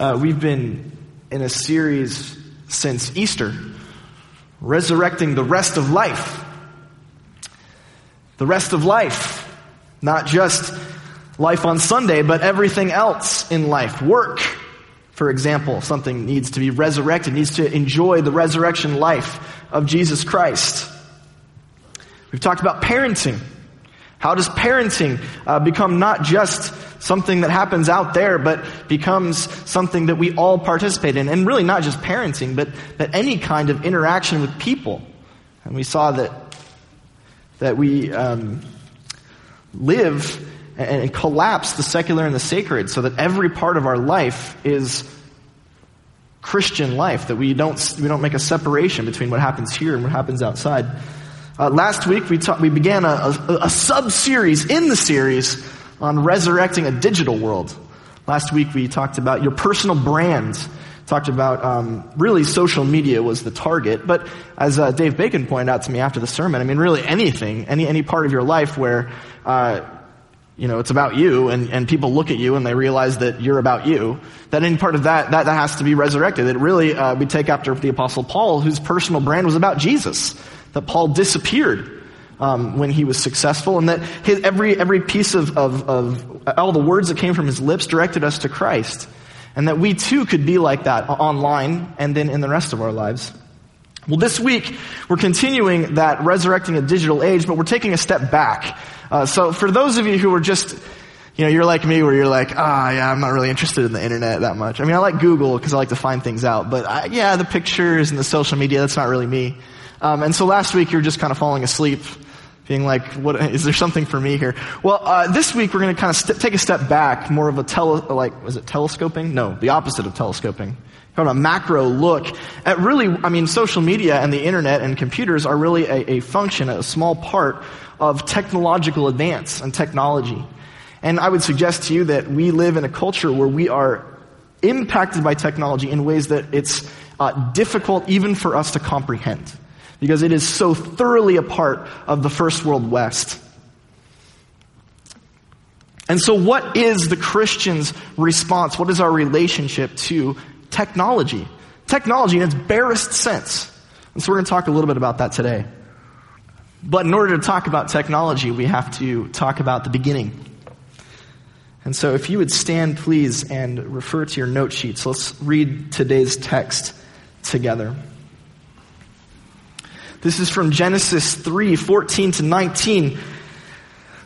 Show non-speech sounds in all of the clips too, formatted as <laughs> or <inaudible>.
Uh, we've been in a series since Easter, resurrecting the rest of life. The rest of life, not just life on Sunday, but everything else in life. Work, for example, something needs to be resurrected, needs to enjoy the resurrection life of Jesus Christ. We've talked about parenting. How does parenting uh, become not just something that happens out there, but becomes something that we all participate in? And really not just parenting, but, but any kind of interaction with people. And we saw that, that we um, live and, and collapse the secular and the sacred so that every part of our life is Christian life, that we don't, we don't make a separation between what happens here and what happens outside. Uh, last week we, ta- we began a, a, a sub-series in the series on resurrecting a digital world. Last week we talked about your personal brand. Talked about um, really social media was the target, but as uh, Dave Bacon pointed out to me after the sermon, I mean really anything, any any part of your life where uh, you know it's about you and, and people look at you and they realize that you're about you. That any part of that that, that has to be resurrected. It really uh, we take after the apostle Paul, whose personal brand was about Jesus that Paul disappeared um, when he was successful, and that his, every, every piece of, of, of all the words that came from his lips directed us to Christ. And that we too could be like that online and then in the rest of our lives. Well, this week, we're continuing that resurrecting a digital age, but we're taking a step back. Uh, so for those of you who are just, you know, you're like me where you're like, ah, oh, yeah, I'm not really interested in the internet that much. I mean, I like Google because I like to find things out, but I, yeah, the pictures and the social media, that's not really me. Um, and so last week you were just kind of falling asleep, being like, "What is there something for me here?" Well, uh, this week we're going to kind of st- take a step back, more of a tele, like, was it telescoping? No, the opposite of telescoping. Kind of a macro look at really, I mean, social media and the internet and computers are really a, a function, a small part of technological advance and technology. And I would suggest to you that we live in a culture where we are impacted by technology in ways that it's uh, difficult even for us to comprehend because it is so thoroughly a part of the first world West. And so, what is the Christian's response? What is our relationship to technology? Technology in its barest sense. And so, we're going to talk a little bit about that today. But in order to talk about technology, we have to talk about the beginning. And so, if you would stand, please, and refer to your note sheets, let's read today's text together. This is from Genesis 3 14 to 19.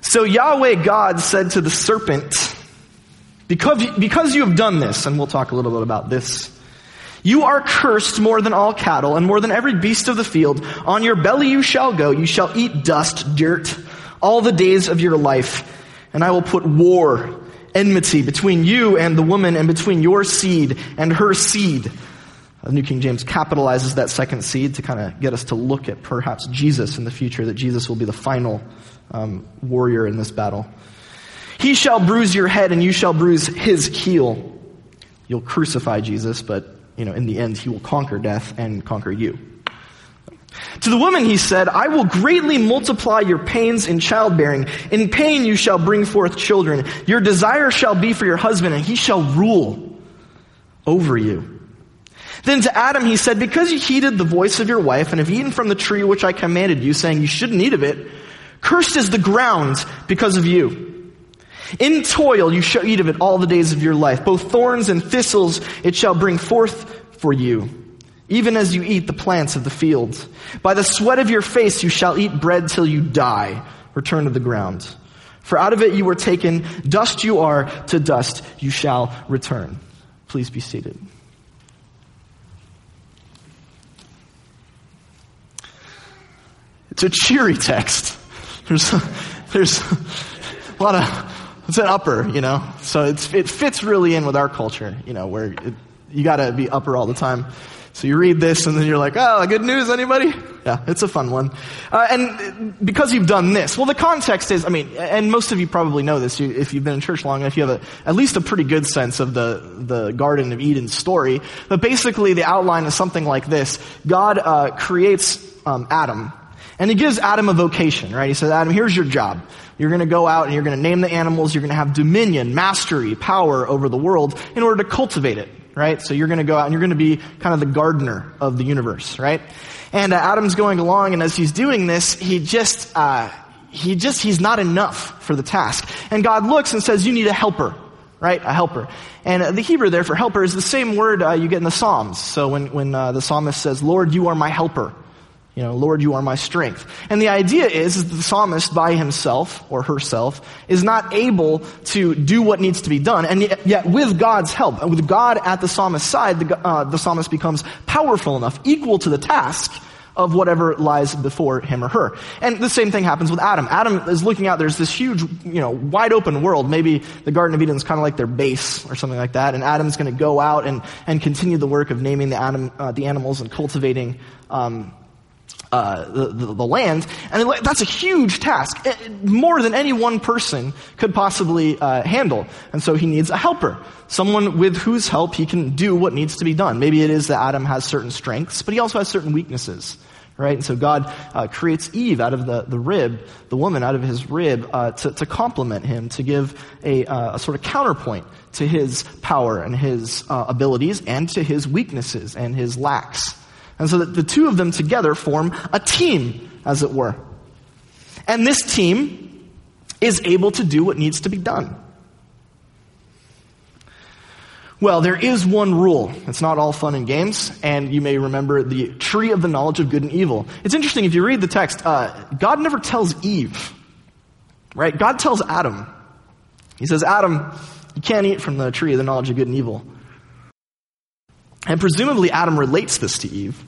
So Yahweh God said to the serpent, because, because you have done this, and we'll talk a little bit about this, you are cursed more than all cattle and more than every beast of the field. On your belly you shall go. You shall eat dust, dirt, all the days of your life. And I will put war, enmity between you and the woman and between your seed and her seed. The New King James capitalizes that second seed to kind of get us to look at perhaps Jesus in the future, that Jesus will be the final um, warrior in this battle. He shall bruise your head and you shall bruise his heel. You'll crucify Jesus, but you know, in the end, he will conquer death and conquer you. To the woman he said, I will greatly multiply your pains in childbearing. In pain you shall bring forth children. Your desire shall be for your husband and he shall rule over you. Then to Adam he said, Because you heeded the voice of your wife and have eaten from the tree which I commanded you, saying you shouldn't eat of it, cursed is the ground because of you. In toil you shall eat of it all the days of your life. Both thorns and thistles it shall bring forth for you, even as you eat the plants of the field. By the sweat of your face you shall eat bread till you die. Return to the ground. For out of it you were taken, dust you are, to dust you shall return. Please be seated. It's a cheery text. There's, there's a lot of, it's an upper, you know, so it fits really in with our culture, you know, where it, you gotta be upper all the time. So you read this and then you're like, oh, good news, anybody? Yeah, it's a fun one. Uh, and because you've done this, well, the context is, I mean, and most of you probably know this if you've been in church long enough, you have a, at least a pretty good sense of the, the Garden of Eden story. But basically, the outline is something like this God uh, creates um, Adam And he gives Adam a vocation, right? He says, Adam, here's your job. You're going to go out and you're going to name the animals. You're going to have dominion, mastery, power over the world in order to cultivate it, right? So you're going to go out and you're going to be kind of the gardener of the universe, right? And uh, Adam's going along, and as he's doing this, he just, uh, he just, he's not enough for the task. And God looks and says, you need a helper, right? A helper. And uh, the Hebrew there for helper is the same word uh, you get in the Psalms. So when, when uh, the psalmist says, Lord, you are my helper, you know, Lord, you are my strength. And the idea is, is the psalmist by himself or herself is not able to do what needs to be done. And yet, yet with God's help, with God at the psalmist's side, the, uh, the psalmist becomes powerful enough, equal to the task of whatever lies before him or her. And the same thing happens with Adam. Adam is looking out, there's this huge, you know, wide open world. Maybe the Garden of Eden is kind of like their base or something like that. And Adam's going to go out and, and continue the work of naming the, anim, uh, the animals and cultivating, um, uh, the, the, land. And that's a huge task, more than any one person could possibly uh, handle. And so he needs a helper, someone with whose help he can do what needs to be done. Maybe it is that Adam has certain strengths, but he also has certain weaknesses. Right? And so God uh, creates Eve out of the, the rib, the woman out of his rib, uh, to, to complement him, to give a, uh, a, sort of counterpoint to his power and his abilities and to his weaknesses and his lacks. And so that the two of them together form a team, as it were. And this team is able to do what needs to be done. Well, there is one rule. It's not all fun and games, and you may remember the tree of the knowledge of good and evil. It's interesting, if you read the text, uh, God never tells Eve, right? God tells Adam. He says, Adam, you can't eat from the tree of the knowledge of good and evil. And presumably Adam relates this to Eve.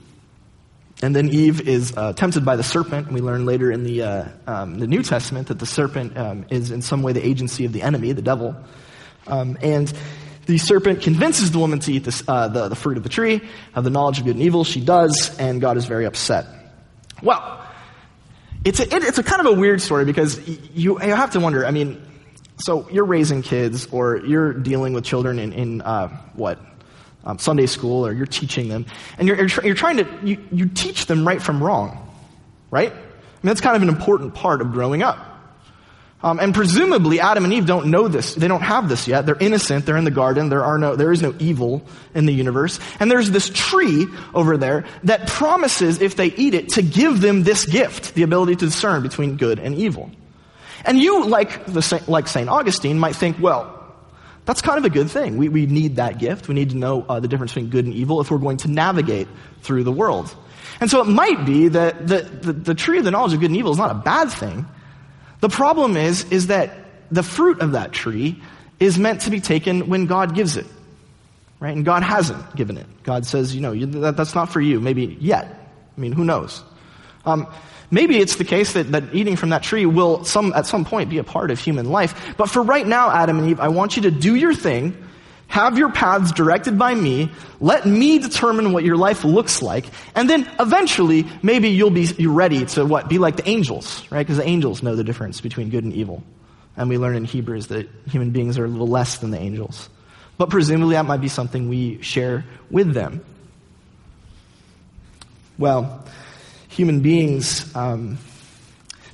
And then Eve is uh, tempted by the serpent. We learn later in the, uh, um, the New Testament that the serpent um, is in some way the agency of the enemy, the devil. Um, and the serpent convinces the woman to eat this, uh, the, the fruit of the tree of the knowledge of good and evil. She does, and God is very upset. Well, it's a, it, it's a kind of a weird story because you, you have to wonder, I mean, so you're raising kids or you're dealing with children in, in uh, what, um, Sunday school or you're teaching them, and you're, you're, you're trying to, you, you teach them right from wrong, right? I mean, that's kind of an important part of growing up. Um, and presumably, Adam and Eve don't know this. They don't have this yet. They're innocent. They're in the garden. There are no, there is no evil in the universe. And there's this tree over there that promises, if they eat it, to give them this gift, the ability to discern between good and evil. And you, like the, like Saint Augustine, might think, well, that's kind of a good thing. We, we need that gift. We need to know uh, the difference between good and evil if we're going to navigate through the world. And so it might be that the, the, the tree of the knowledge of good and evil is not a bad thing. The problem is, is that the fruit of that tree is meant to be taken when God gives it. Right? And God hasn't given it. God says, you know, you, that, that's not for you, maybe yet. I mean, who knows? Um, Maybe it's the case that, that eating from that tree will some, at some point be a part of human life. But for right now, Adam and Eve, I want you to do your thing, have your paths directed by me, let me determine what your life looks like, and then eventually, maybe you'll be ready to what? Be like the angels, right? Because the angels know the difference between good and evil. And we learn in Hebrews that human beings are a little less than the angels. But presumably that might be something we share with them. Well, human beings, um,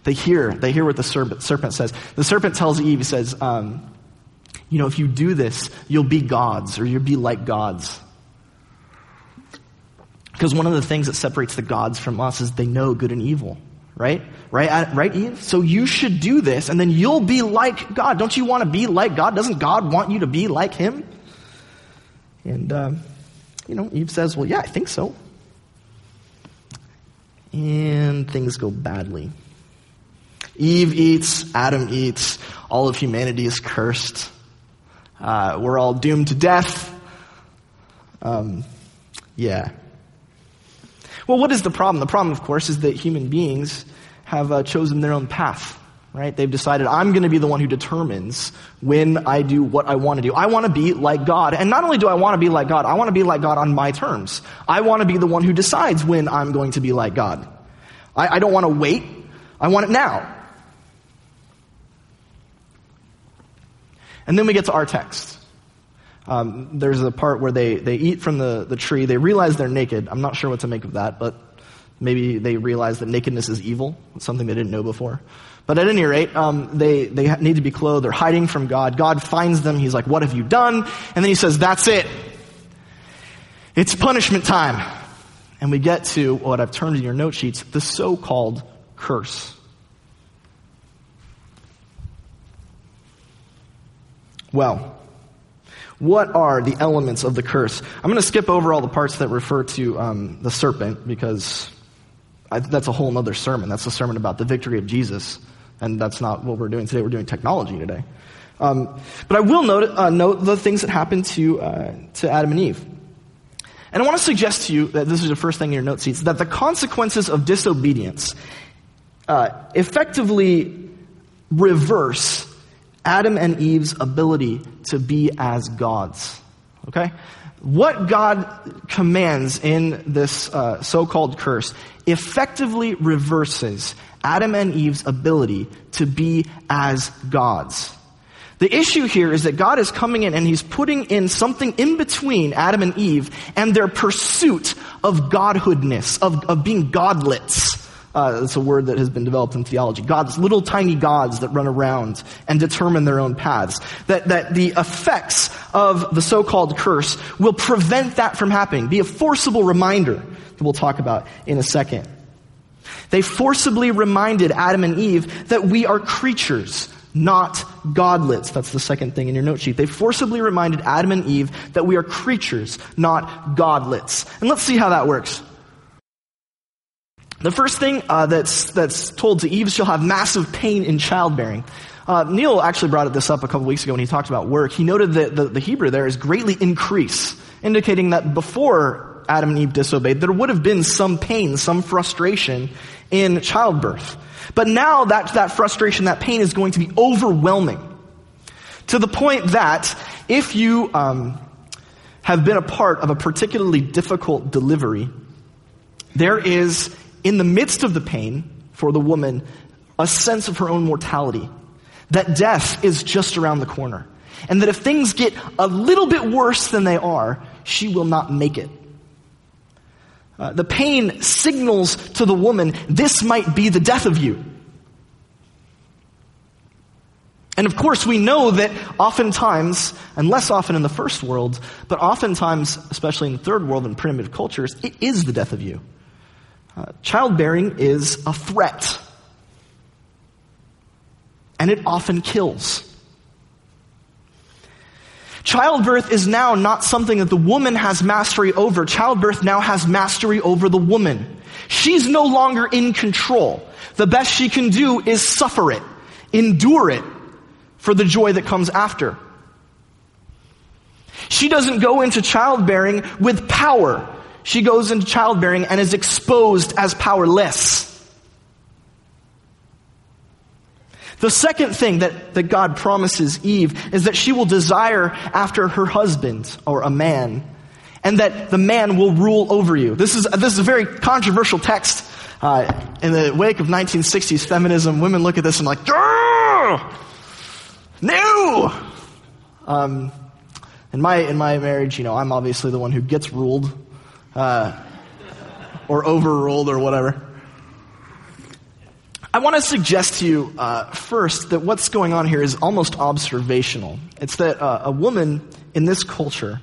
they hear, they hear what the serpent, serpent, says. The serpent tells Eve, he says, um, you know, if you do this, you'll be gods, or you'll be like gods. Because one of the things that separates the gods from us is they know good and evil, right? Right, right, Eve? So you should do this, and then you'll be like God. Don't you want to be like God? Doesn't God want you to be like Him? And, um, you know, Eve says, well, yeah, I think so and things go badly. Eve eats, Adam eats, all of humanity is cursed. Uh, we're all doomed to death. Um, yeah. Well, what is the problem? The problem, of course, is that human beings have uh, chosen their own path, right? They've decided, I'm going to be the one who determines when I do what I want to do. I want to be like God. And not only do I want to be like God, I want to be like God on my terms. I want to be the one who decides when I'm going to be like God. I, I don't want to wait. I want it now. And then we get to our text. Um, there's a part where they, they eat from the, the tree. They realize they're naked. I'm not sure what to make of that, but Maybe they realize that nakedness is evil, something they didn't know before. But at any rate, um, they, they need to be clothed. They're hiding from God. God finds them. He's like, What have you done? And then he says, That's it. It's punishment time. And we get to what I've turned in your note sheets the so called curse. Well, what are the elements of the curse? I'm going to skip over all the parts that refer to um, the serpent because I, that's a whole other sermon. That's a sermon about the victory of Jesus, and that's not what we're doing today. We're doing technology today. Um, but I will note, uh, note the things that happened to, uh, to Adam and Eve. And I want to suggest to you that this is the first thing in your note sheets that the consequences of disobedience uh, effectively reverse Adam and Eve's ability to be as gods. Okay? What God commands in this uh, so called curse effectively reverses Adam and Eve's ability to be as gods. The issue here is that God is coming in and He's putting in something in between Adam and Eve and their pursuit of godhoodness, of, of being godlets. Uh, it's a word that has been developed in theology. Gods, little tiny gods that run around and determine their own paths. That, that the effects of the so-called curse will prevent that from happening. Be a forcible reminder that we'll talk about in a second. They forcibly reminded Adam and Eve that we are creatures, not godlets. That's the second thing in your note sheet. They forcibly reminded Adam and Eve that we are creatures, not godlets. And let's see how that works. The first thing uh, that's, that's told to Eve, she'll have massive pain in childbearing. Uh, Neil actually brought this up a couple weeks ago when he talked about work. He noted that the, the Hebrew there is greatly increase, indicating that before Adam and Eve disobeyed, there would have been some pain, some frustration in childbirth. But now that, that frustration, that pain is going to be overwhelming. To the point that if you um, have been a part of a particularly difficult delivery, there is in the midst of the pain for the woman, a sense of her own mortality. That death is just around the corner. And that if things get a little bit worse than they are, she will not make it. Uh, the pain signals to the woman, this might be the death of you. And of course, we know that oftentimes, and less often in the first world, but oftentimes, especially in the third world and primitive cultures, it is the death of you. Uh, childbearing is a threat. And it often kills. Childbirth is now not something that the woman has mastery over. Childbirth now has mastery over the woman. She's no longer in control. The best she can do is suffer it, endure it for the joy that comes after. She doesn't go into childbearing with power she goes into childbearing and is exposed as powerless. The second thing that, that God promises Eve is that she will desire after her husband or a man, and that the man will rule over you. This is, this is a very controversial text. Uh, in the wake of 1960s feminism, women look at this and like, no! Um, in my, in my marriage, you know, I'm obviously the one who gets ruled uh, or overruled or whatever. I want to suggest to you uh, first that what's going on here is almost observational. It's that uh, a woman in this culture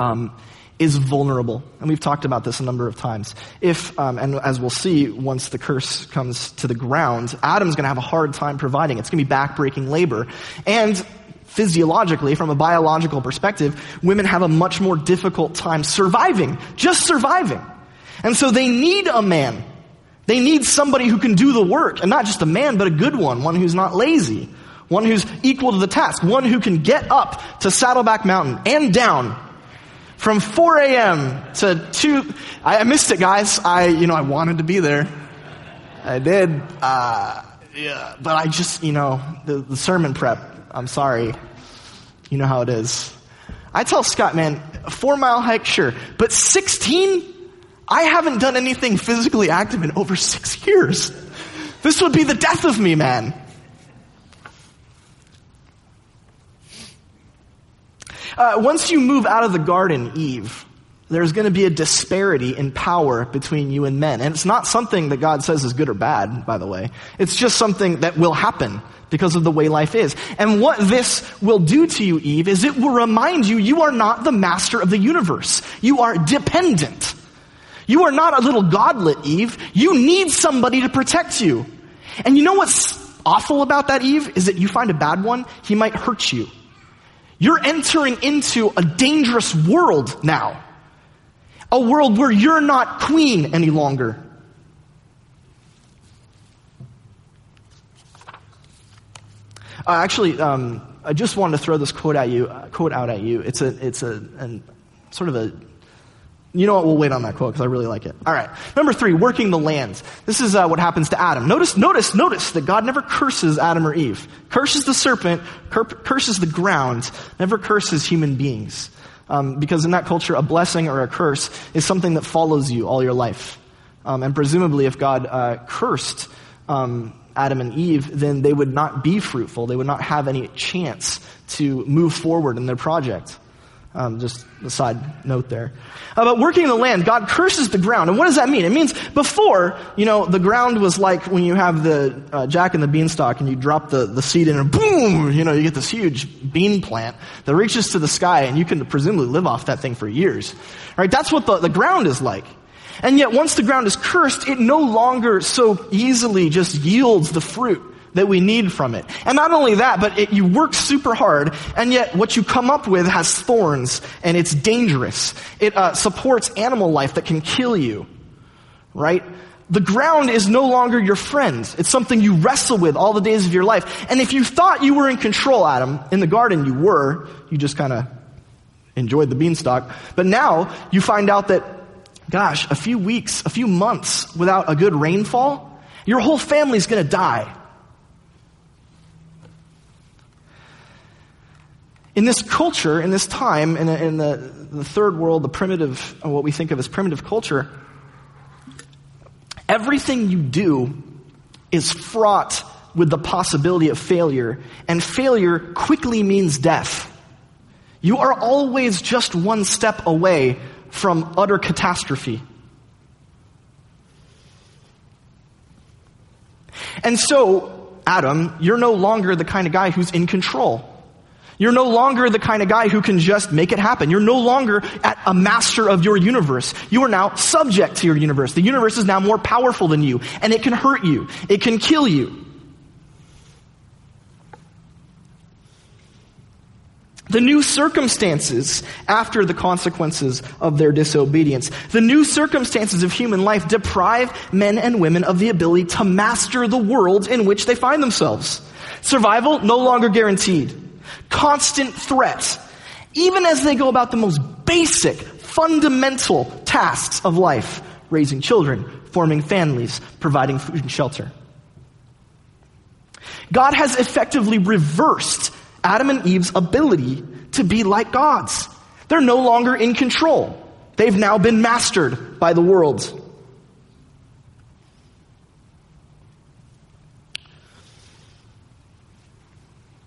um, is vulnerable, and we've talked about this a number of times. If, um, and as we'll see, once the curse comes to the ground, Adam's going to have a hard time providing. It's going to be backbreaking labor, and physiologically, from a biological perspective, women have a much more difficult time surviving, just surviving. And so they need a man. They need somebody who can do the work, and not just a man, but a good one, one who's not lazy, one who's equal to the task, one who can get up to Saddleback Mountain and down from 4 a.m. to 2. I, missed it, guys. I, you know, I wanted to be there. I did. Uh, yeah, but I just, you know, the, the sermon prep I'm sorry. You know how it is. I tell Scott, man, a four mile hike, sure. But 16? I haven't done anything physically active in over six years. This would be the death of me, man. Uh, once you move out of the garden, Eve, there's going to be a disparity in power between you and men. And it's not something that God says is good or bad, by the way. It's just something that will happen because of the way life is. And what this will do to you, Eve, is it will remind you you are not the master of the universe. You are dependent. You are not a little godlet, Eve. You need somebody to protect you. And you know what's awful about that, Eve? Is that you find a bad one, he might hurt you. You're entering into a dangerous world now. A world where you're not queen any longer. Uh, actually, um, I just wanted to throw this quote at you, uh, quote out at you. It's a, it's a, an, sort of a you know what? We'll wait on that quote because I really like it. All right. Number three, working the lands. This is uh, what happens to Adam. Notice, notice, notice that God never curses Adam or Eve. Curses the serpent, cur- curses the ground, never curses human beings. Um, because in that culture, a blessing or a curse is something that follows you all your life. Um, and presumably, if God uh, cursed um, Adam and Eve, then they would not be fruitful. They would not have any chance to move forward in their project. Um, just a side note there. About working the land, God curses the ground. And what does that mean? It means before, you know, the ground was like when you have the uh, jack and the beanstalk and you drop the, the seed in and boom, you know, you get this huge bean plant that reaches to the sky and you can presumably live off that thing for years. Right? That's what the, the ground is like. And yet once the ground is cursed, it no longer so easily just yields the fruit that we need from it. And not only that, but it, you work super hard, and yet what you come up with has thorns, and it's dangerous. It uh, supports animal life that can kill you, right? The ground is no longer your friend. It's something you wrestle with all the days of your life. And if you thought you were in control, Adam, in the garden you were, you just kind of enjoyed the beanstalk. But now you find out that, gosh, a few weeks, a few months without a good rainfall, your whole family's gonna die. In this culture, in this time, in, in the, the third world, the primitive, what we think of as primitive culture, everything you do is fraught with the possibility of failure, and failure quickly means death. You are always just one step away from utter catastrophe. And so, Adam, you're no longer the kind of guy who's in control. You're no longer the kind of guy who can just make it happen. You're no longer at a master of your universe. You are now subject to your universe. The universe is now more powerful than you, and it can hurt you. It can kill you. The new circumstances after the consequences of their disobedience. The new circumstances of human life deprive men and women of the ability to master the world in which they find themselves. Survival no longer guaranteed constant threat, even as they go about the most basic, fundamental tasks of life raising children, forming families, providing food and shelter. God has effectively reversed Adam and Eve's ability to be like gods. They're no longer in control. They've now been mastered by the world.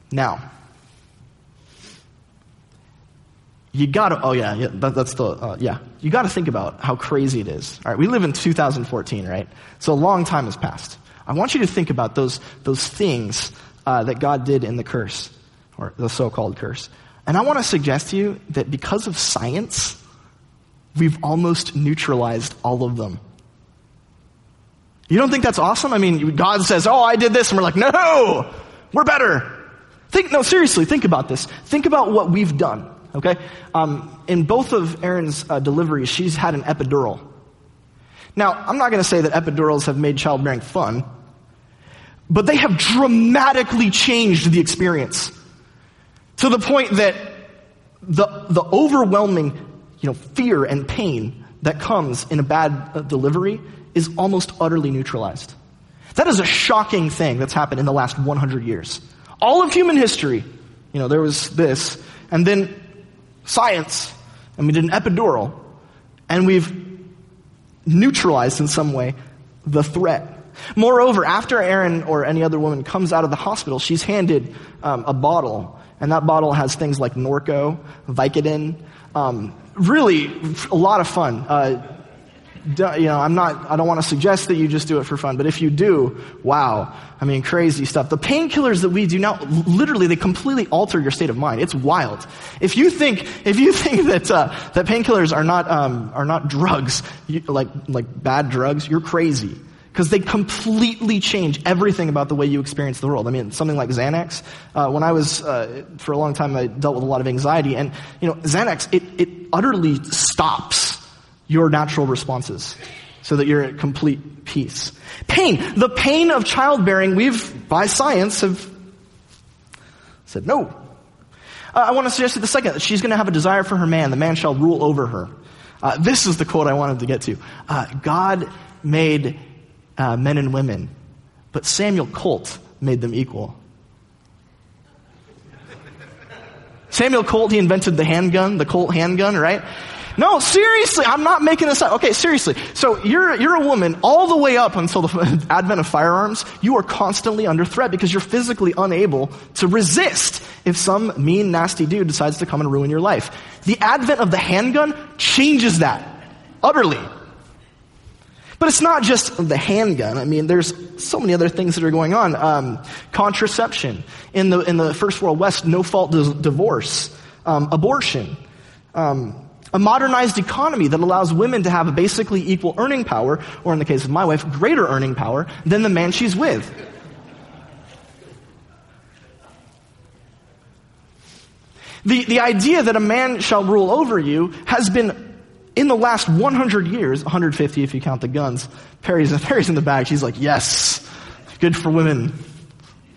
Now, you gotta, oh yeah, yeah that, that's the, uh, yeah. You gotta think about how crazy it is. Alright, we live in 2014, right? So a long time has passed. I want you to think about those, those things uh, that God did in the curse, or the so-called curse. And I want to suggest to you that because of science, we've almost neutralized all of them. You don't think that's awesome? I mean, God says, oh, I did this, and we're like, no, we're better. Think, no, seriously, think about this. Think about what we've done. Okay? Um, in both of Erin's uh, deliveries, she's had an epidural. Now, I'm not going to say that epidurals have made childbearing fun, but they have dramatically changed the experience to the point that the, the overwhelming you know, fear and pain that comes in a bad uh, delivery is almost utterly neutralized. That is a shocking thing that's happened in the last 100 years. All of human history, you know, there was this, and then science, and we did an epidural, and we've neutralized in some way the threat. Moreover, after Erin or any other woman comes out of the hospital, she's handed um, a bottle, and that bottle has things like Norco, Vicodin, um, really, a lot of fun. Uh, you know, I'm not, I don't want to suggest that you just do it for fun, but if you do, wow. I mean, crazy stuff. The painkillers that we do now, literally, they completely alter your state of mind. It's wild. If you think, if you <laughs> think that, uh, that painkillers are not, um, are not drugs, you, like, like bad drugs, you're crazy because they completely change everything about the way you experience the world. I mean, something like Xanax. Uh, when I was uh, for a long time, I dealt with a lot of anxiety, and you know, Xanax it it utterly stops your natural responses so that you're at complete peace. Pain, the pain of childbearing, we've by science have said no. Uh, I want to suggest that the second that she's going to have a desire for her man. The man shall rule over her. Uh, this is the quote I wanted to get to. Uh, God made uh, men and women, but Samuel Colt made them equal. Samuel Colt, he invented the handgun, the Colt handgun, right? No, seriously, I'm not making this up. Okay, seriously. So you're, you're a woman all the way up until the <laughs> advent of firearms. You are constantly under threat because you're physically unable to resist if some mean, nasty dude decides to come and ruin your life. The advent of the handgun changes that utterly. But it's not just the handgun. I mean, there's so many other things that are going on. Um, contraception in the in the first world West, no fault divorce, um, abortion, um, a modernized economy that allows women to have a basically equal earning power, or in the case of my wife, greater earning power than the man she's with. The, the idea that a man shall rule over you has been in the last 100 years, 150 if you count the guns, Perry's, <laughs> Perry's in the back. She's like, yes, good for women.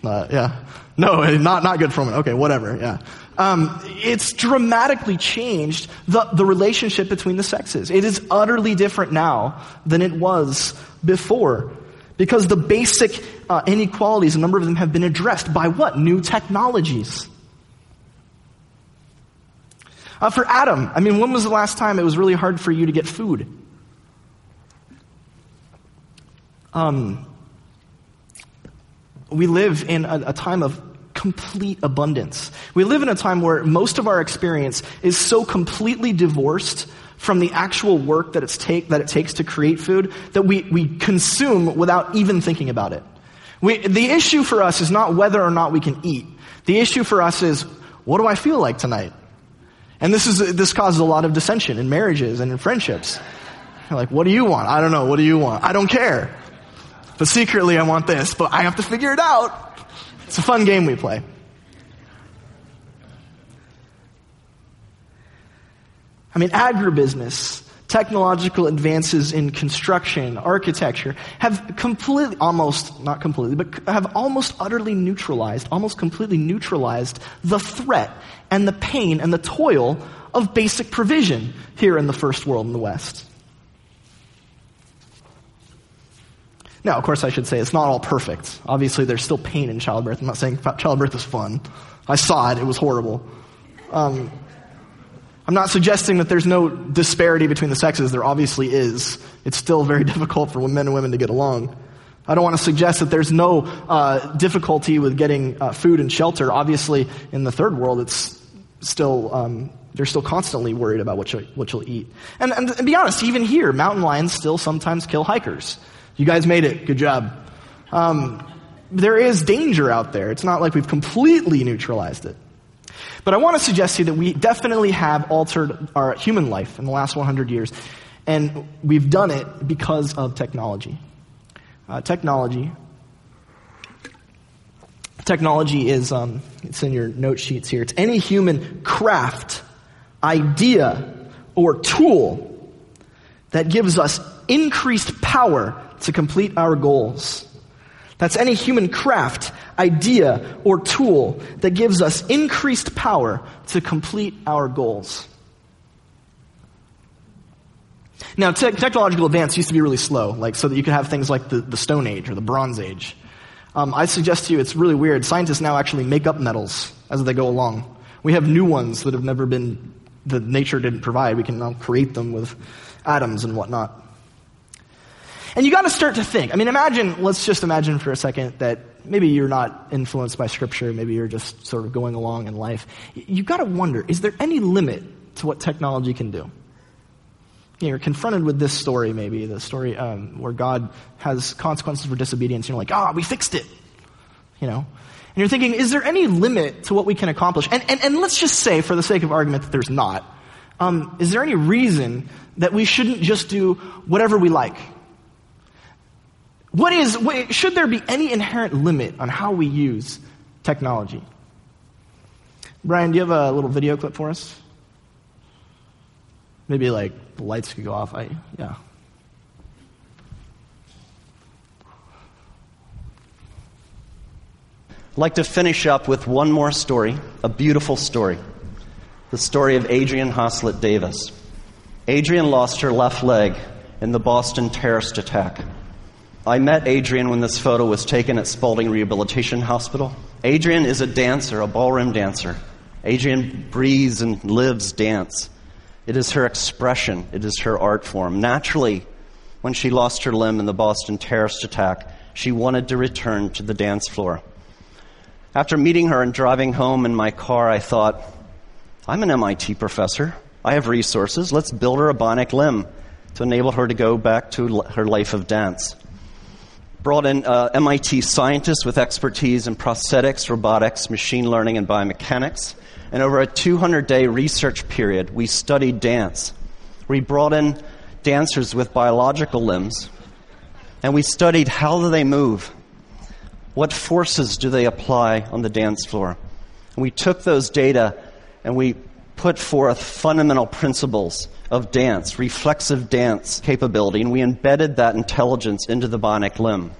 Uh, yeah. No, <laughs> not, not good for women. Okay, whatever, yeah. Um, it's dramatically changed the, the relationship between the sexes. It is utterly different now than it was before. Because the basic uh, inequalities, a number of them have been addressed by what? New technologies. Uh, for Adam, I mean, when was the last time it was really hard for you to get food? Um, we live in a, a time of complete abundance. We live in a time where most of our experience is so completely divorced from the actual work that, it's take, that it takes to create food that we, we consume without even thinking about it. We, the issue for us is not whether or not we can eat. The issue for us is, what do I feel like tonight? And this is, this causes a lot of dissension in marriages and in friendships. You're like, what do you want? I don't know. What do you want? I don't care. But secretly I want this, but I have to figure it out. It's a fun game we play. I mean, agribusiness, technological advances in construction, architecture have completely, almost, not completely, but have almost utterly neutralized, almost completely neutralized the threat and the pain and the toil of basic provision here in the first world in the West. Now, of course, I should say it's not all perfect. Obviously, there's still pain in childbirth. I'm not saying childbirth is fun. I saw it, it was horrible. Um, I'm not suggesting that there's no disparity between the sexes. There obviously is. It's still very <laughs> difficult for men and women to get along. I don't want to suggest that there's no uh, difficulty with getting uh, food and shelter. Obviously, in the third world, it's still um, they're still constantly worried about what, you, what you'll eat. And, and, and be honest, even here, mountain lions still sometimes kill hikers. You guys made it. Good job. Um, there is danger out there. It's not like we've completely neutralized it. But I want to suggest to you that we definitely have altered our human life in the last 100 years. And we've done it because of technology. Uh, technology. Technology is, um, it's in your note sheets here. It's any human craft, idea, or tool that gives us increased power to complete our goals. That's any human craft, idea, or tool that gives us increased power to complete our goals. Now, te- technological advance used to be really slow, like so that you could have things like the, the Stone Age or the Bronze Age. Um, I suggest to you it's really weird. Scientists now actually make up metals as they go along. We have new ones that have never been, that nature didn't provide. We can now create them with atoms and whatnot. And you got to start to think. I mean, imagine, let's just imagine for a second that maybe you're not influenced by scripture, maybe you're just sort of going along in life. You got to wonder, is there any limit to what technology can do. You're confronted with this story, maybe, the story um, where God has consequences for disobedience. You're like, ah, oh, we fixed it. You know? And you're thinking, is there any limit to what we can accomplish? And, and, and let's just say, for the sake of argument, that there's not. Um, is there any reason that we shouldn't just do whatever we like? What is, what, should there be any inherent limit on how we use technology? Brian, do you have a little video clip for us? Maybe like the lights could go off. I, yeah. I'd like to finish up with one more story, a beautiful story. The story of Adrianne Haslet Davis. Adrianne lost her left leg in the Boston terrorist attack. I met Adrianne when this photo was taken at Spaulding Rehabilitation Hospital. Adrianne is a dancer, a ballroom dancer. Adrianne breathes and lives dance. It is her expression, it is her art form. Naturally, when she lost her limb in the Boston terrorist attack, she wanted to return to the dance floor. After meeting her and driving home in my car, I thought, I'm an MIT professor. I have resources. Let's build her a bionic limb to enable her to go back to her life of dance. Brought in uh, MIT scientists with expertise in prosthetics, robotics, machine learning, and biomechanics. And over a 200 day research period, we studied dance. We brought in dancers with biological limbs, and we studied how do they move what forces do they apply on the dance floor? And we took those data and we put forth fundamental principles of dance, reflexive dance capability, and we embedded that intelligence into the bionic limb.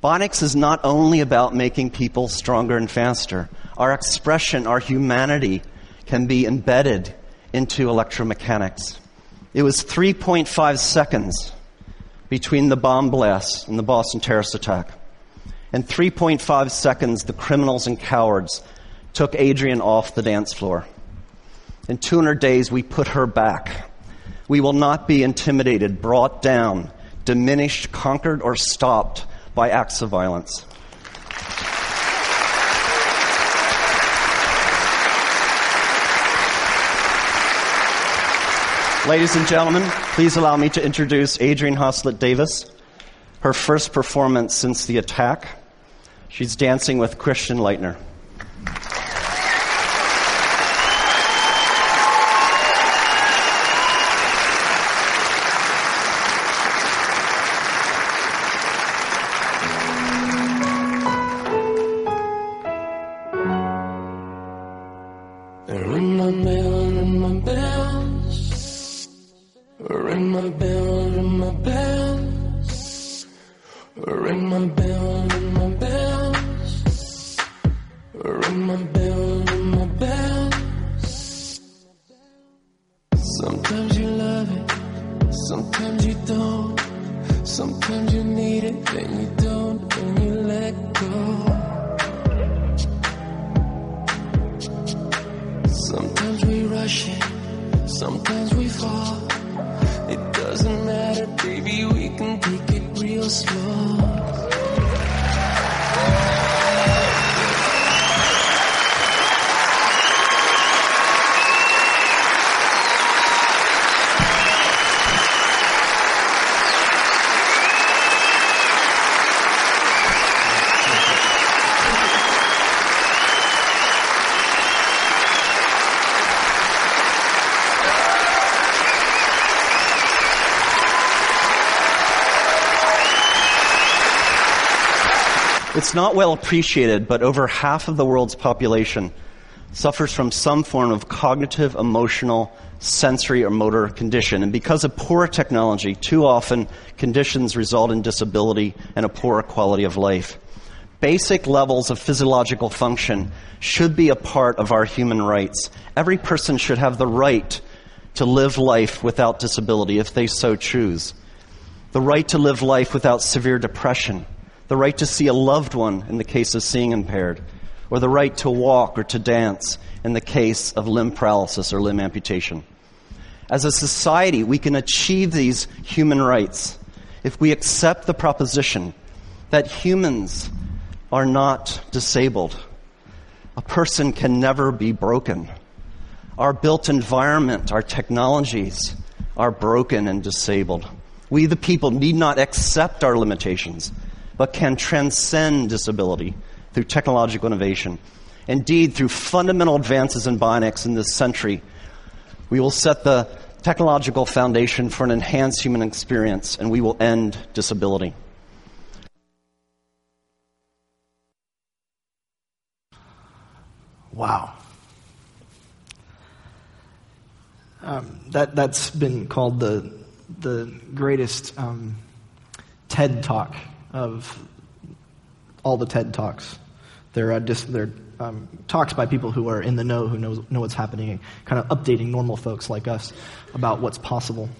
Bionics is not only about making people stronger and faster. Our expression, our humanity can be embedded into electromechanics. It was 3.5 seconds between the bomb blast and the Boston terrorist attack. In 3.5 seconds, the criminals and cowards took Adrianne off the dance floor. In 200 days, we put her back. We will not be intimidated, brought down, diminished, conquered, or stopped by acts of violence. Ladies and gentlemen, please allow me to introduce Adrianne Haslet Davis, her first performance since the attack. She's dancing with Christian Lightner. It's not well appreciated, but over half of the world's population suffers from some form of cognitive, emotional, sensory, or motor condition. And because of poor technology, too often conditions result in disability and a poorer quality of life. Basic levels of physiological function should be a part of our human rights. Every person should have the right to live life without disability if they so choose. The right to live life without severe depression the right to see a loved one in the case of seeing impaired, or the right to walk or to dance in the case of limb paralysis or limb amputation. As a society, we can achieve these human rights if we accept the proposition that humans are not disabled. A person can never be broken. Our built environment, our technologies are broken and disabled. We, the people, need not accept our limitations, but can transcend disability through technological innovation. Indeed, through fundamental advances in bionics in this century, we will set the technological foundation for an enhanced human experience and we will end disability. Wow. Um, that, that's been called the, the greatest um, TED talk of all the TED talks. They're, uh, dis- they're um, talks by people who are in the know, who knows, know what's happening, and kind of updating normal folks like us about what's possible.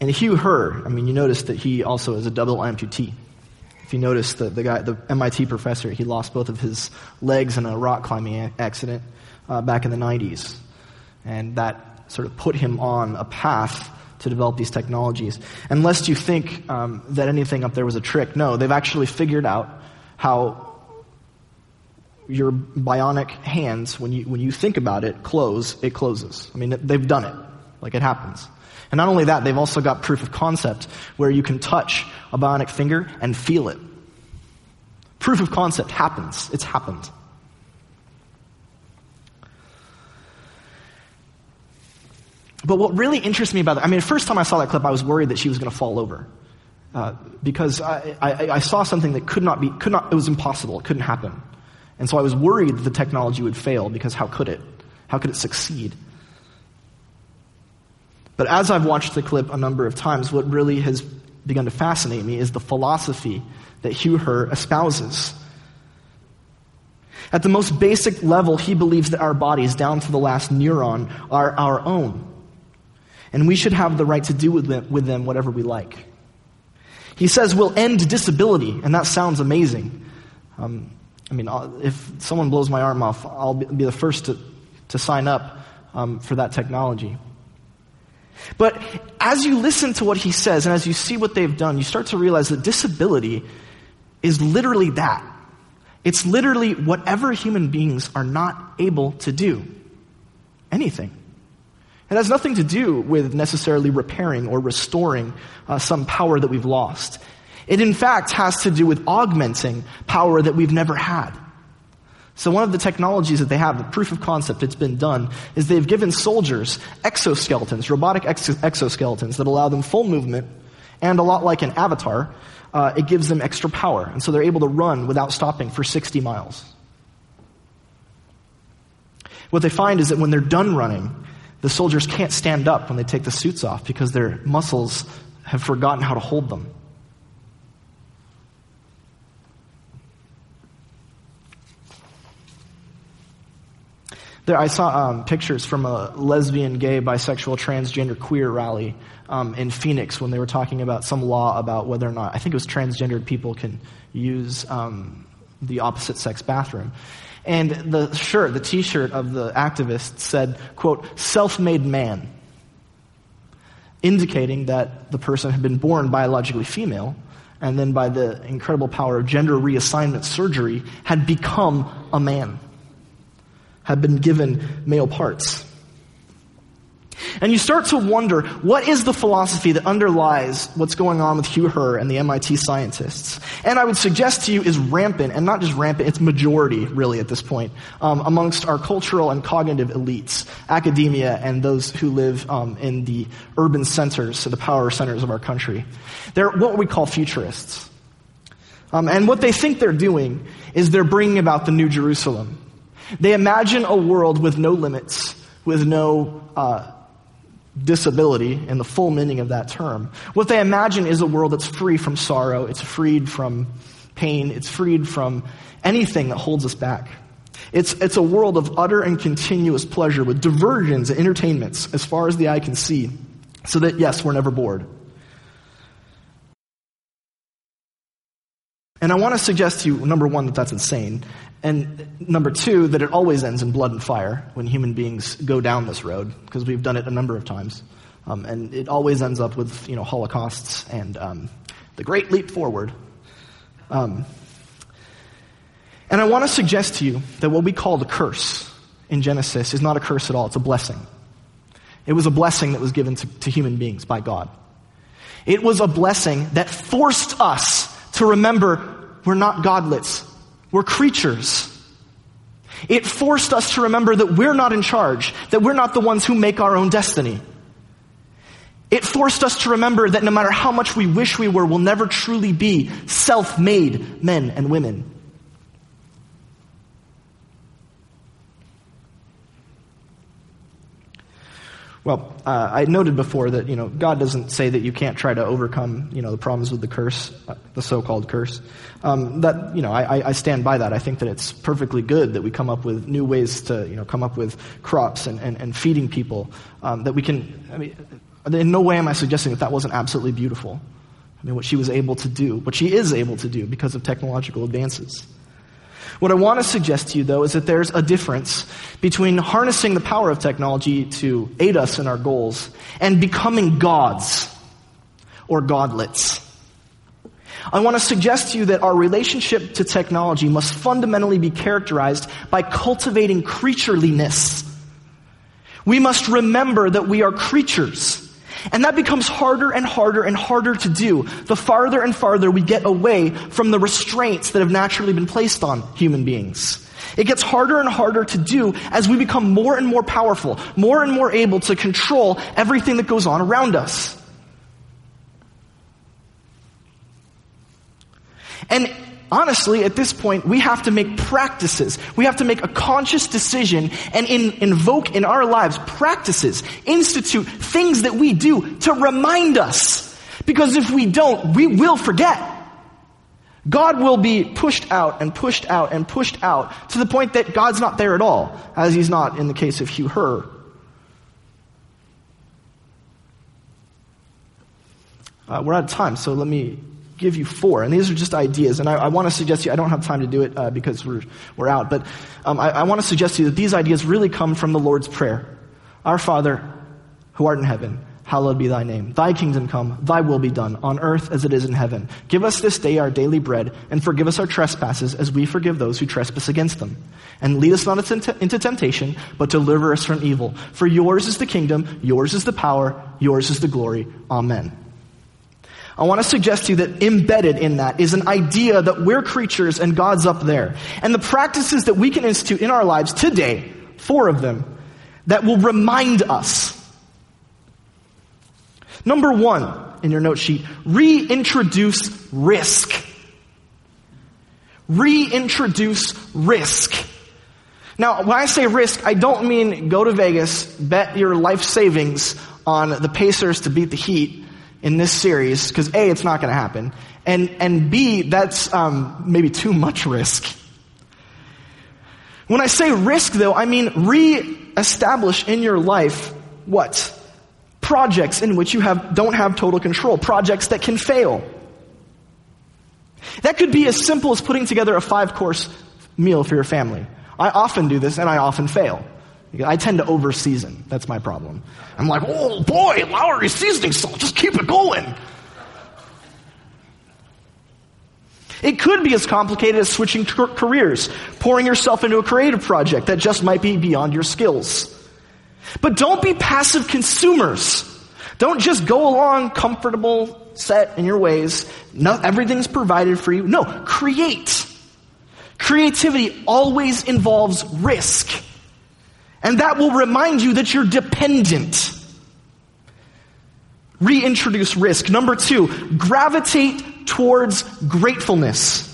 And Hugh Herr, I mean, you notice that he also is a double amputee. If you notice, the, the guy, the MIT professor, he lost both of his legs in a rock climbing accident uh, back in the 90s. And that sort of put him on a path to develop these technologies. And lest you think um, that anything up there was a trick, no, they've actually figured out how your bionic hands, when you, when you think about it, close, it closes. I mean, they've done it. Like it happens. And not only that, they've also got proof of concept where you can touch a bionic finger and feel it. Proof of concept happens. It's happened. But what really interests me about it, I mean, the first time I saw that clip, I was worried that she was going to fall over. Uh, because I, I, I, saw something that could not be, could not, it was impossible. It couldn't happen. And so I was worried that the technology would fail because how could it? How could it succeed? But as I've watched the clip a number of times, what really has begun to fascinate me is the philosophy that Hugh Herr espouses. At the most basic level, he believes that our bodies, down to the last neuron, are our own. And we should have the right to do with them, with them whatever we like. He says we'll end disability, and that sounds amazing. Um, I mean, uh, if someone blows my arm off, I'll be the first to, to sign up um, for that technology. But as you listen to what he says and as you see what they've done, you start to realize that disability is literally that. It's literally whatever human beings are not able to do. Anything. It has nothing to do with necessarily repairing or restoring uh, some power that we've lost. It, in fact, has to do with augmenting power that we've never had. So one of the technologies that they have, the proof of concept it's been done, is they've given soldiers exoskeletons, robotic ex- exoskeletons that allow them full movement, and a lot like an avatar, uh, it gives them extra power. And so they're able to run without stopping for 60 miles. What they find is that when they're done running, the soldiers can't stand up when they take the suits off because their muscles have forgotten how to hold them. There, I saw um, pictures from a lesbian, gay, bisexual, transgender, queer rally um, in Phoenix when they were talking about some law about whether or not, I think it was transgendered people can use um, the opposite sex bathroom. And the shirt, the t shirt of the activist said, quote, self made man, indicating that the person had been born biologically female and then by the incredible power of gender reassignment surgery had become a man had been given male parts. And you start to wonder what is the philosophy that underlies what's going on with Hugh Herr and the MIT scientists? And I would suggest to you is rampant, and not just rampant, it's majority, really, at this point, um, amongst our cultural and cognitive elites, academia, and those who live um, in the urban centers, so the power centers of our country. They're what we call futurists. Um, and what they think they're doing is they're bringing about the New Jerusalem. They imagine a world with no limits, with no uh, disability in the full meaning of that term. What they imagine is a world that's free from sorrow, it's freed from pain, it's freed from anything that holds us back. It's, it's a world of utter and continuous pleasure with diversions and entertainments as far as the eye can see, so that, yes, we're never bored. And I want to suggest to you, number one, that that's insane. And number two, that it always ends in blood and fire when human beings go down this road, because we've done it a number of times. Um, and it always ends up with, you know, holocausts and um, the great leap forward. Um, And I want to suggest to you that what we call the curse in Genesis is not a curse at all, it's a blessing. It was a blessing that was given to, to human beings by God. It was a blessing that forced us to remember we're not godlets, we're creatures. It forced us to remember that we're not in charge, that we're not the ones who make our own destiny. It forced us to remember that no matter how much we wish we were, we'll never truly be self made men and women. Well, uh, I noted before that you know God doesn't say that you can't try to overcome you know the problems with the curse, uh, the so-called curse. Um, that you know I, I, stand by that. I think that it's perfectly good that we come up with new ways to you know come up with crops and, and, and feeding people. Um, that we can. I mean, in no way am I suggesting that that wasn't absolutely beautiful. I mean, what she was able to do, what she is able to do because of technological advances. What I want to suggest to you, though, is that there's a difference between harnessing the power of technology to aid us in our goals and becoming gods or godlets. I want to suggest to you that our relationship to technology must fundamentally be characterized by cultivating creatureliness. We must remember that we are creatures and that becomes harder and harder and harder to do the farther and farther we get away from the restraints that have naturally been placed on human beings. It gets harder and harder to do as we become more and more powerful, more and more able to control everything that goes on around us. And honestly, at this point, we have to make practices. We have to make a conscious decision and in, invoke in our lives practices, institute things that we do to remind us. Because if we don't, we will forget. God will be pushed out and pushed out and pushed out to the point that God's not there at all, as he's not in the case of Hugh Herr. Uh, we're out of time, so let me give you four, and these are just ideas. And I, I want to suggest to you, I don't have time to do it uh, because we're, we're out, but um, I, I want to suggest to you that these ideas really come from the Lord's Prayer. Our Father, who art in heaven, hallowed be thy name. Thy kingdom come, thy will be done, on earth as it is in heaven. Give us this day our daily bread, and forgive us our trespasses as we forgive those who trespass against them. And lead us not into temptation, but deliver us from evil. For yours is the kingdom, yours is the power, yours is the glory. Amen. I want to suggest to you that embedded in that is an idea that we're creatures and God's up there. And the practices that we can institute in our lives today, four of them, that will remind us. Number one in your note sheet, reintroduce risk. Reintroduce risk. Now, when I say risk, I don't mean go to Vegas, bet your life savings on the Pacers to beat the Heat, in this series because A, it's not going to happen, and, and B, that's um, maybe too much risk. When I say risk, though, I mean re-establish in your life what? Projects in which you have, don't have total control. Projects that can fail. That could be as simple as putting together a five course meal for your family. I often do this and I often fail. I tend to over season. That's my problem. I'm like, oh boy, Lawry seasoning salt, just keep it going. It could be as complicated as switching careers, pouring yourself into a creative project that just might be beyond your skills. But don't be passive consumers. Don't just go along comfortable, set in your ways. No, everything's provided for you. No, create. Creativity always involves risk. And that will remind you that you're dependent. Reintroduce risk. Number two, gravitate towards gratefulness.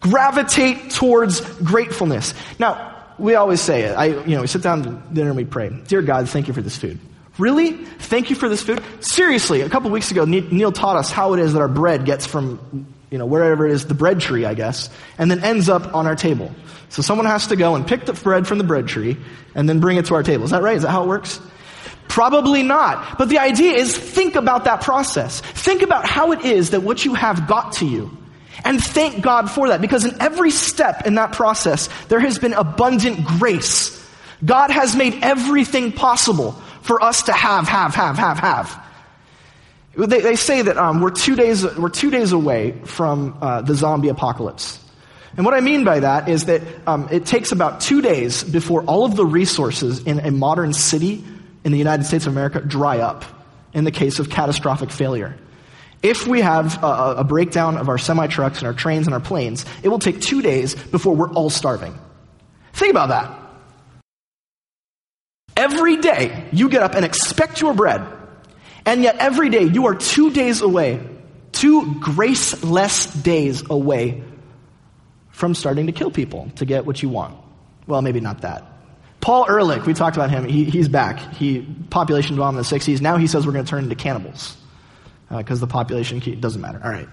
Gravitate towards gratefulness. Now, we always say it. I, you know, we sit down to dinner and we pray. Dear God, thank you for this food. Really? Thank you for this food? Seriously, a couple weeks ago, Neil taught us how it is that our bread gets from, you know, wherever it is, the bread tree, I guess, and then ends up on our table. So someone has to go and pick the bread from the bread tree and then bring it to our table. Is that right? Is that how it works? Probably not. But the idea is think about that process. Think about how it is that what you have got to you. And thank God for that because in every step in that process, there has been abundant grace. God has made everything possible for us to have, have, have, have, have. They, they say that um, we're, two days, we're two days away from uh, the zombie apocalypse. And what I mean by that is that um, it takes about two days before all of the resources in a modern city in the United States of America dry up in the case of catastrophic failure. If we have a, a breakdown of our semi trucks and our trains and our planes, it will take two days before we're all starving. Think about that. Every day you get up and expect your bread, and yet every day you are two days away, two graceless days away from starting to kill people to get what you want. Well, maybe not that. Paul Ehrlich, we talked about him. He, he's back. He population bomb in the 60s. Now he says we're going to turn into cannibals because uh, the population doesn't matter. All right.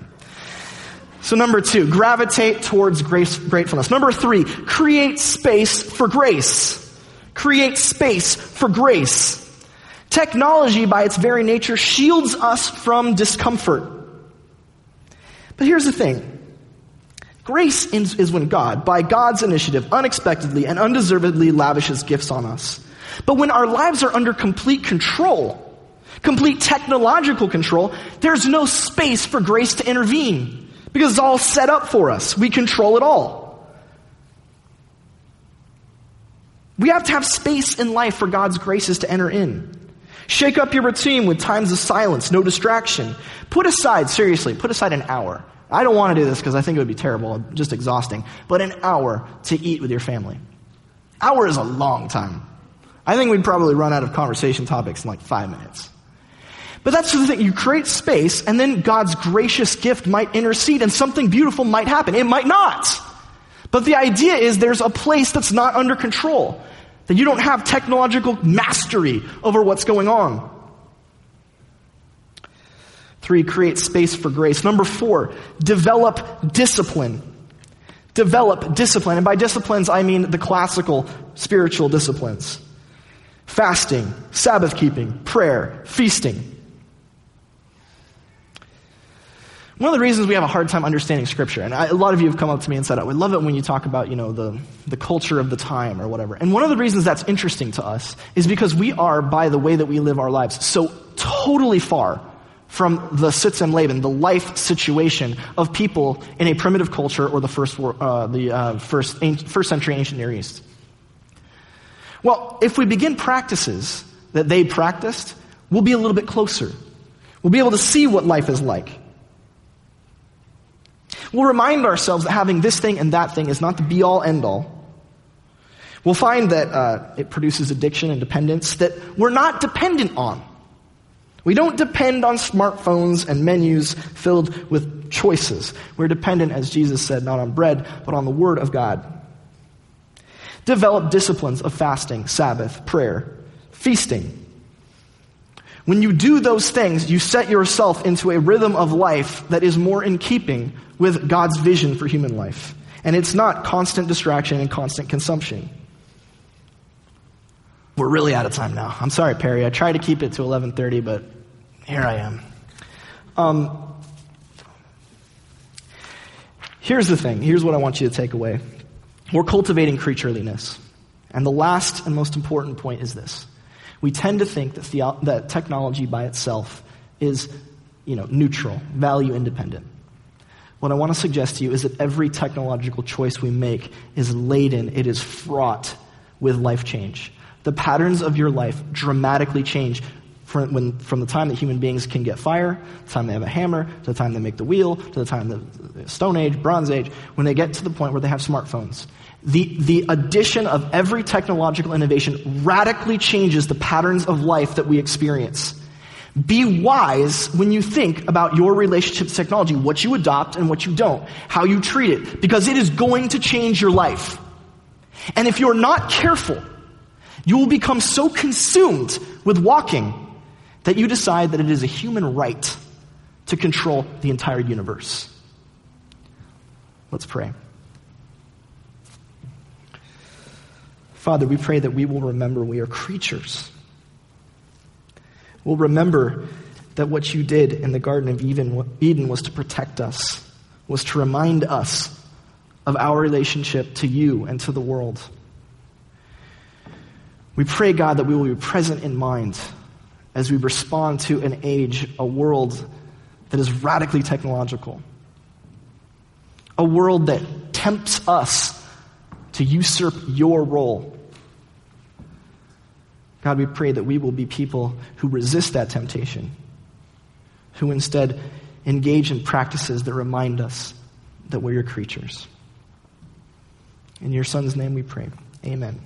So number two, gravitate towards grace, gratefulness. Number three, create space for grace. Create space for grace. Technology, by its very nature, shields us from discomfort. But here's the thing. Grace is when God, by God's initiative, unexpectedly and undeservedly lavishes gifts on us. But when our lives are under complete control, complete technological control, there's no space for grace to intervene because it's all set up for us. We control it all. We have to have space in life for God's graces to enter in. Shake up your routine with times of silence, no distraction. Put aside, seriously, put aside an hour. I don't want to do this because I think it would be terrible, just exhausting, but an hour to eat with your family. Hour is a long time. I think we'd probably run out of conversation topics in like five minutes. But that's the thing. You create space, and then God's gracious gift might intercede, and something beautiful might happen. It might not. But the idea is there's a place that's not under control, that you don't have technological mastery over what's going on. Three, create space for grace. Number four, develop discipline. Develop discipline. And by disciplines, I mean the classical spiritual disciplines fasting, Sabbath keeping, prayer, feasting. One of the reasons we have a hard time understanding Scripture, and I, a lot of you have come up to me and said, I love it when you talk about, you know, the, the culture of the time or whatever. And one of the reasons that's interesting to us is because we are, by the way that we live our lives, so totally far from the Sitz im Leben, the life situation of people in a primitive culture or the first, uh, the, uh, first, first century ancient Near East. Well, if we begin practices that they practiced, we'll be a little bit closer. We'll be able to see what life is like. We'll remind ourselves that having this thing and that thing is not the be all end all. We'll find that uh, it produces addiction and dependence that we're not dependent on. We don't depend on smartphones and menus filled with choices. We're dependent, as Jesus said, not on bread, but on the Word of God. Develop disciplines of fasting, Sabbath, prayer, feasting. When you do those things, you set yourself into a rhythm of life that is more in keeping with God's vision for human life. And it's not constant distraction and constant consumption. We're really out of time now. I'm sorry, Perry. I tried to keep it to 11:30, but here I am. Um, here's the thing. Here's what I want you to take away. We're cultivating creatureliness. And the last and most important point is this. We tend to think that, the, that technology by itself is, you know, neutral, value independent. What I want to suggest to you is that every technological choice we make is laden, it is fraught with life change. The patterns of your life dramatically change from, when, from the time that human beings can get fire, the time they have a hammer, to the time they make the wheel, to the time the uh, Stone Age, Bronze Age, when they get to the point where they have smartphones. The, the addition of every technological innovation radically changes the patterns of life that we experience. Be wise when you think about your relationship to technology, what you adopt and what you don't, how you treat it, because it is going to change your life. And if you're not careful, you will become so consumed with walking that you decide that it is a human right to control the entire universe. Let's pray. Father, we pray that we will remember we are creatures We'll remember that what you did in the Garden of Eden was to protect us, was to remind us of our relationship to you and to the world. We pray, God, that we will be present in mind as we respond to an age, a world that is radically technological, a world that tempts us to usurp your role. God, we pray that we will be people who resist that temptation, who instead engage in practices that remind us that we're your creatures. In your Son's name we pray. Amen.